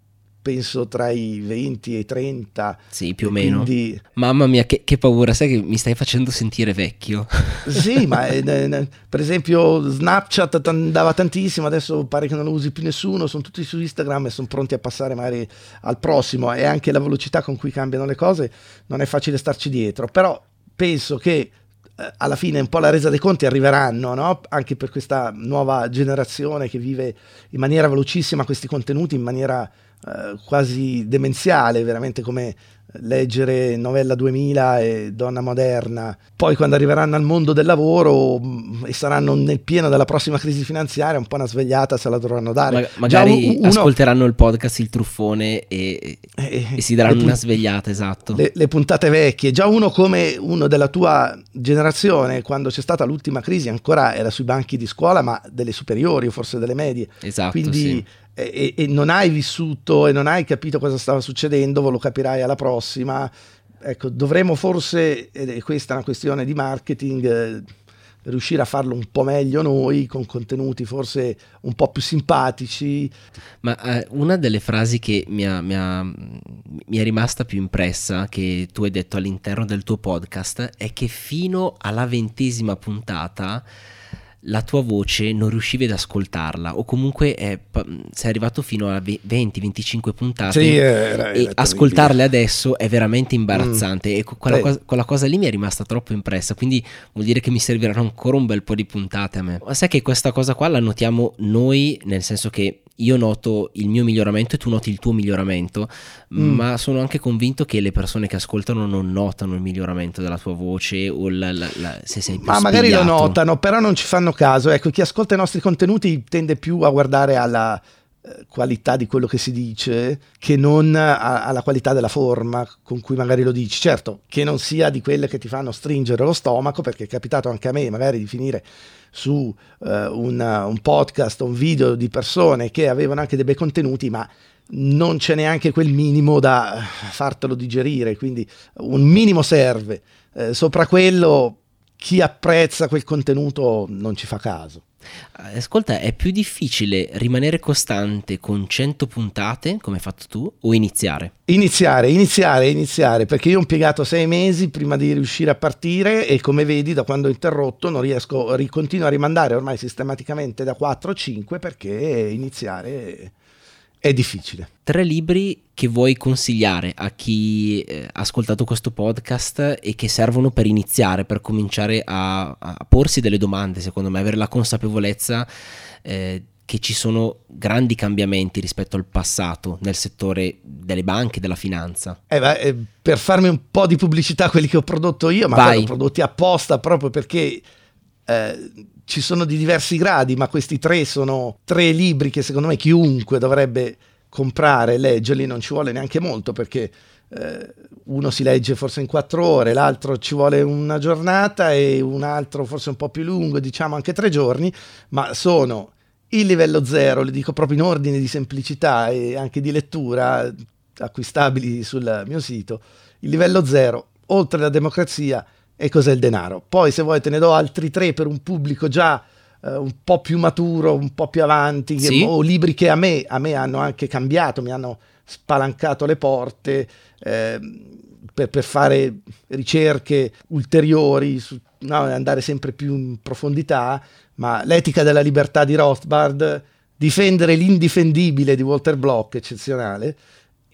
penso tra i 20 e i 30. sì più o meno Quindi Mamma mia, che, che paura, sai che mi stai facendo sentire vecchio. Sì, ma eh, eh, per esempio Snapchat andava tantissimo, adesso pare che non lo usi più nessuno, sono tutti su Instagram e sono pronti a passare magari al prossimo e anche la velocità con cui cambiano le cose non è facile starci dietro, però penso che eh, alla fine un po' la resa dei conti arriveranno, no? anche per questa nuova generazione che vive in maniera velocissima questi contenuti, in maniera eh, quasi demenziale, veramente come leggere Novella 2000 e Donna Moderna. Poi quando arriveranno al mondo del lavoro mh, e saranno nel pieno della prossima crisi finanziaria, un po' una svegliata se la dovranno dare. Ma- magari uno- ascolteranno il podcast Il Truffone e, eh, e si daranno le una pun- svegliata, esatto. le, le puntate vecchie, già uno come uno della tua generazione, quando c'è stata l'ultima crisi, ancora era sui banchi di scuola, ma delle superiori o forse delle medie. esatto, Quindi sì. E, e- e non hai vissuto e non hai capito cosa stava succedendo, lo capirai alla prossima. Ecco, dovremmo forse, è questa una questione di marketing, eh, riuscire a farlo un po' meglio noi, con contenuti forse un po' più simpatici. Ma eh, una delle frasi che mi ha, mi ha- mi è rimasta più impressa che tu hai detto all'interno del tuo podcast è che fino alla ventesima puntata la tua voce non riuscivi ad ascoltarla o comunque è, sei arrivato fino a 20-25 puntate sì, era, e era ascoltarle adesso è veramente imbarazzante. Mm. e quella, cosa, quella, cosa, lì mi è rimasta troppo impressa quindi vuol dire che mi serviranno ancora un bel po' di puntate a me. Ma sai che questa cosa qua la notiamo noi nel senso che io noto il mio miglioramento e tu noti il tuo miglioramento, mm. ma sono anche convinto che le persone che ascoltano non notano il miglioramento della tua voce o la, la, la, se sei più Ma spigliato. magari lo notano, però non ci fanno caso. Ecco, chi ascolta i nostri contenuti tende più a guardare alla qualità di quello che si dice che non alla qualità della forma con cui magari lo dici. Certo, che non sia di quelle che ti fanno stringere lo stomaco, perché è capitato anche a me magari di finire su uh, una, un podcast, un video di persone che avevano anche dei bei contenuti, ma non c'è neanche quel minimo da fartelo digerire, quindi un minimo serve. Eh, sopra quello chi apprezza quel contenuto non ci fa caso. Ascolta, è più difficile rimanere costante con 100 puntate, come hai fatto tu, o iniziare? Iniziare, iniziare, iniziare, perché io ho impiegato sei mesi prima di riuscire a partire e come vedi da quando ho interrotto non riesco, continuo a rimandare ormai sistematicamente da 4 o 5 perché iniziare è difficile. Tre libri che vuoi consigliare a chi eh, ha ascoltato questo podcast e che servono per iniziare, per cominciare a, a porsi delle domande, secondo me, avere la consapevolezza eh, che ci sono grandi cambiamenti rispetto al passato nel settore delle banche e della finanza. Eh beh, eh, per farmi un po' di pubblicità quelli che ho prodotto io, ma poi ho prodotti apposta proprio perché eh, ci sono di diversi gradi, ma questi tre sono tre libri che secondo me chiunque dovrebbe comprare leggerli, non ci vuole neanche molto perché eh, uno si legge forse in quattro ore, l'altro ci vuole una giornata e un altro forse un po' più lungo, diciamo anche tre giorni, ma sono il livello zero, le dico proprio in ordine di semplicità e anche di lettura, acquistabili sul mio sito, il livello zero, oltre la democrazia, e cos'è il denaro. Poi se vuoi te ne do altri tre per un pubblico già eh, un po' più maturo, un po' più avanti, sì. o libri che a me, a me, hanno anche cambiato, mi hanno spalancato le porte eh, per, per, fare ricerche ulteriori, su, no, andare sempre più in profondità, ma l'etica della libertà di Rothbard, difendere l'indifendibile di Walter Block, eccezionale,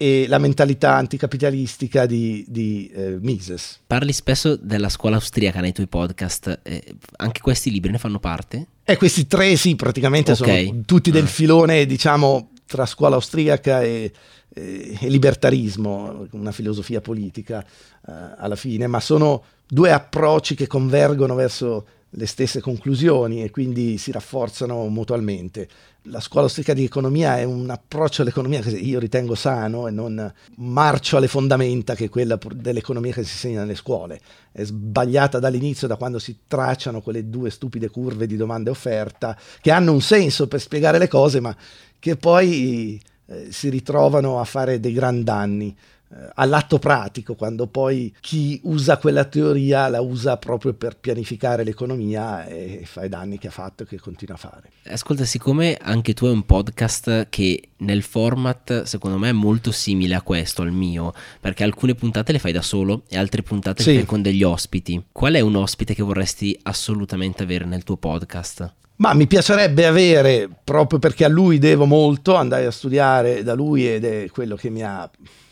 e la mentalità anticapitalistica di, di eh, Mises. Parli spesso della scuola austriaca nei tuoi podcast, eh, anche questi libri ne fanno parte? Eh, questi tre sì, praticamente okay. sono tutti del ah. filone, diciamo, tra scuola austriaca e, e, e libertarismo, una filosofia politica eh, alla fine, ma sono due approcci che convergono verso le stesse conclusioni e quindi si rafforzano mutualmente. La scuola austriaca di economia è un approccio all'economia che io ritengo sano e non marcio alle fondamenta che è quella dell'economia che si insegna nelle scuole. È sbagliata dall'inizio, da quando si tracciano quelle due stupide curve di domanda e offerta, che hanno un senso per spiegare le cose, ma che poi eh, si ritrovano a fare dei gran danni. Eh, all'atto pratico, quando poi chi usa quella teoria la usa proprio per pianificare l'economia e fa i danni che ha fatto e che continua a fare. Ascolta, siccome anche tu hai un podcast che nel format secondo me è molto simile a questo, al mio, perché alcune puntate le fai da solo e altre puntate sì. le fai con degli ospiti. Qual è un ospite che vorresti assolutamente avere nel tuo podcast? Ma mi piacerebbe avere, proprio perché a lui devo molto, andare a studiare da lui ed è quello che mi ha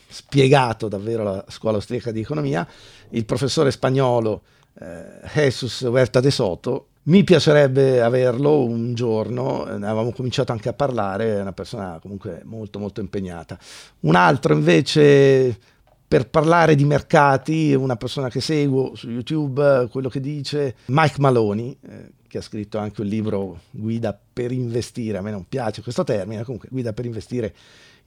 spiegato davvero la scuola austriaca di economia, il professore spagnolo eh, Jesus Huerta de Soto. Mi piacerebbe averlo un giorno, ne avevamo cominciato anche a parlare, è una persona comunque molto molto impegnata. Un altro invece per parlare di mercati, una persona che seguo su YouTube, quello che dice Mike Maloney, eh, che ha scritto anche un libro Guida per investire, a me non piace questo termine, comunque Guida per investire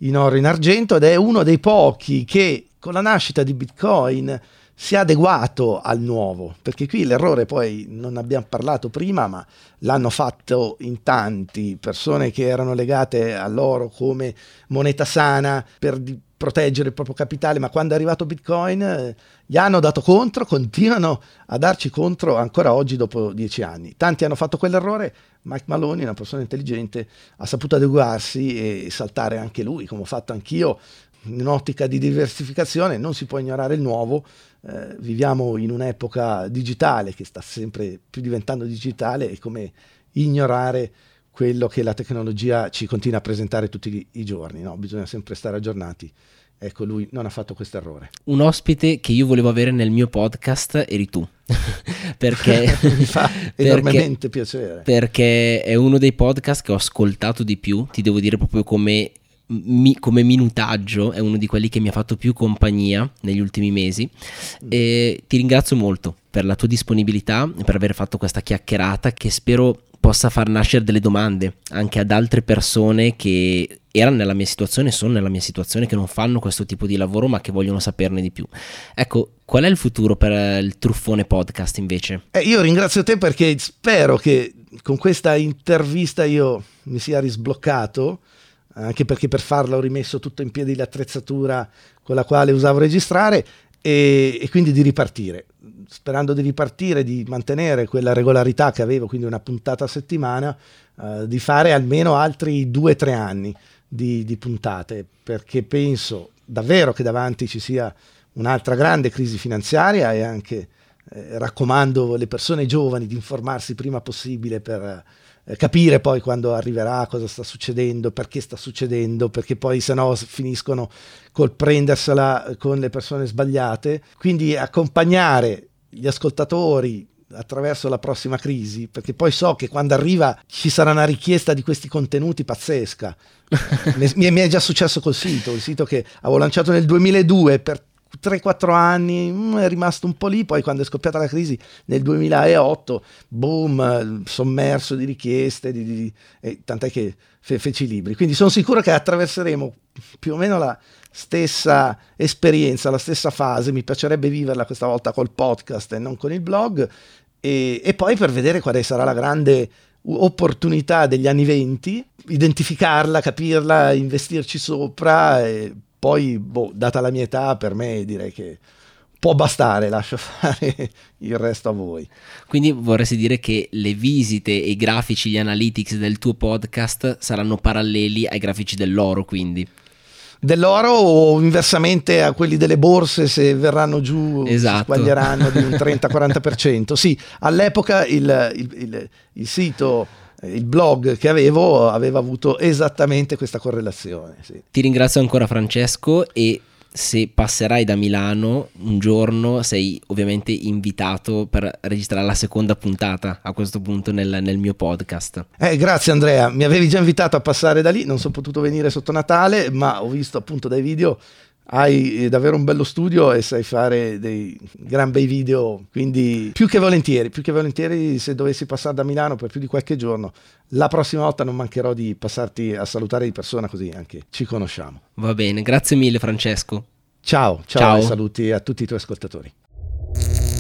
in oro in argento ed è uno dei pochi che con la nascita di Bitcoin si è adeguato al nuovo, perché qui l'errore poi non abbiamo parlato prima, ma l'hanno fatto in tanti, persone che erano legate all'oro come moneta sana per di- proteggere il proprio capitale, ma quando è arrivato Bitcoin eh, gli hanno dato contro, continuano a darci contro ancora oggi dopo dieci anni. Tanti hanno fatto quell'errore, Mike Maloney, una persona intelligente, ha saputo adeguarsi e saltare anche lui, come ho fatto anch'io, in un'ottica di diversificazione non si può ignorare il nuovo, eh, viviamo in un'epoca digitale che sta sempre più diventando digitale e come ignorare quello che la tecnologia ci continua a presentare tutti i giorni, no? bisogna sempre stare aggiornati. Ecco, lui non ha fatto questo errore. Un ospite che io volevo avere nel mio podcast eri tu. perché mi fa enormemente piacere. Perché è uno dei podcast che ho ascoltato di più, ti devo dire proprio come mi, come minutaggio è uno di quelli che mi ha fatto più compagnia negli ultimi mesi e ti ringrazio molto per la tua disponibilità e per aver fatto questa chiacchierata che spero possa far nascere delle domande anche ad altre persone che erano nella mia situazione, sono nella mia situazione, che non fanno questo tipo di lavoro ma che vogliono saperne di più. Ecco, qual è il futuro per il Truffone Podcast invece? Eh, io ringrazio te perché spero che con questa intervista io mi sia risbloccato anche perché per farla ho rimesso tutto in piedi l'attrezzatura con la quale usavo registrare e, e, quindi di ripartire, sperando di ripartire, di mantenere quella regolarità che avevo, quindi una puntata a settimana, eh, di fare almeno altri due o tre anni di, di puntate, perché penso davvero che davanti ci sia un'altra grande crisi finanziaria e anche eh, raccomando alle persone giovani di informarsi prima possibile per eh, capire poi quando arriverà cosa sta succedendo, perché sta succedendo, perché poi se no finiscono col prendersela con le persone sbagliate. Quindi accompagnare gli ascoltatori attraverso la prossima crisi, perché poi so che quando arriva ci sarà una richiesta di questi contenuti pazzesca. mi, è già successo col sito, il sito che avevo lanciato nel 2002 per 3-4 anni mm, è rimasto un po' lì, poi quando è scoppiata la crisi nel 2008, boom, sommerso di richieste, di, di, e tant'è che fe, feci i libri. Quindi sono sicuro che attraverseremo più o meno la stessa esperienza, la stessa fase, mi piacerebbe viverla questa volta col podcast e non con il blog, e, e poi per vedere quale sarà la grande opportunità degli anni 20, identificarla, capirla, investirci sopra. E, poi, boh, data la mia età, per me direi che può bastare, lascio fare il resto a voi. Quindi vorresti dire che le visite e i grafici, gli analytics del tuo podcast saranno paralleli ai grafici dell'oro, quindi? Dell'oro o inversamente a quelli delle borse se verranno giù esatto. si squaglieranno di un 30-40%. Sì, all'epoca il, il, il, il sito il blog che avevo aveva avuto esattamente questa correlazione. Sì. Ti ringrazio ancora Francesco e se passerai da Milano un giorno sei ovviamente invitato per registrare la seconda puntata a questo punto nel, nel, mio podcast. Eh, grazie Andrea, mi avevi già invitato a passare da lì, non sono potuto venire sotto Natale, ma ho visto appunto dai video hai davvero un bello studio e sai fare dei gran bei video, quindi più che volentieri, più che volentieri se dovessi passare da Milano per più di qualche giorno, la prossima volta non mancherò di passarti a salutare di persona così anche ci conosciamo. Va bene, grazie mille Francesco. Ciao, ciao, ciao. saluti a tutti i tuoi ascoltatori.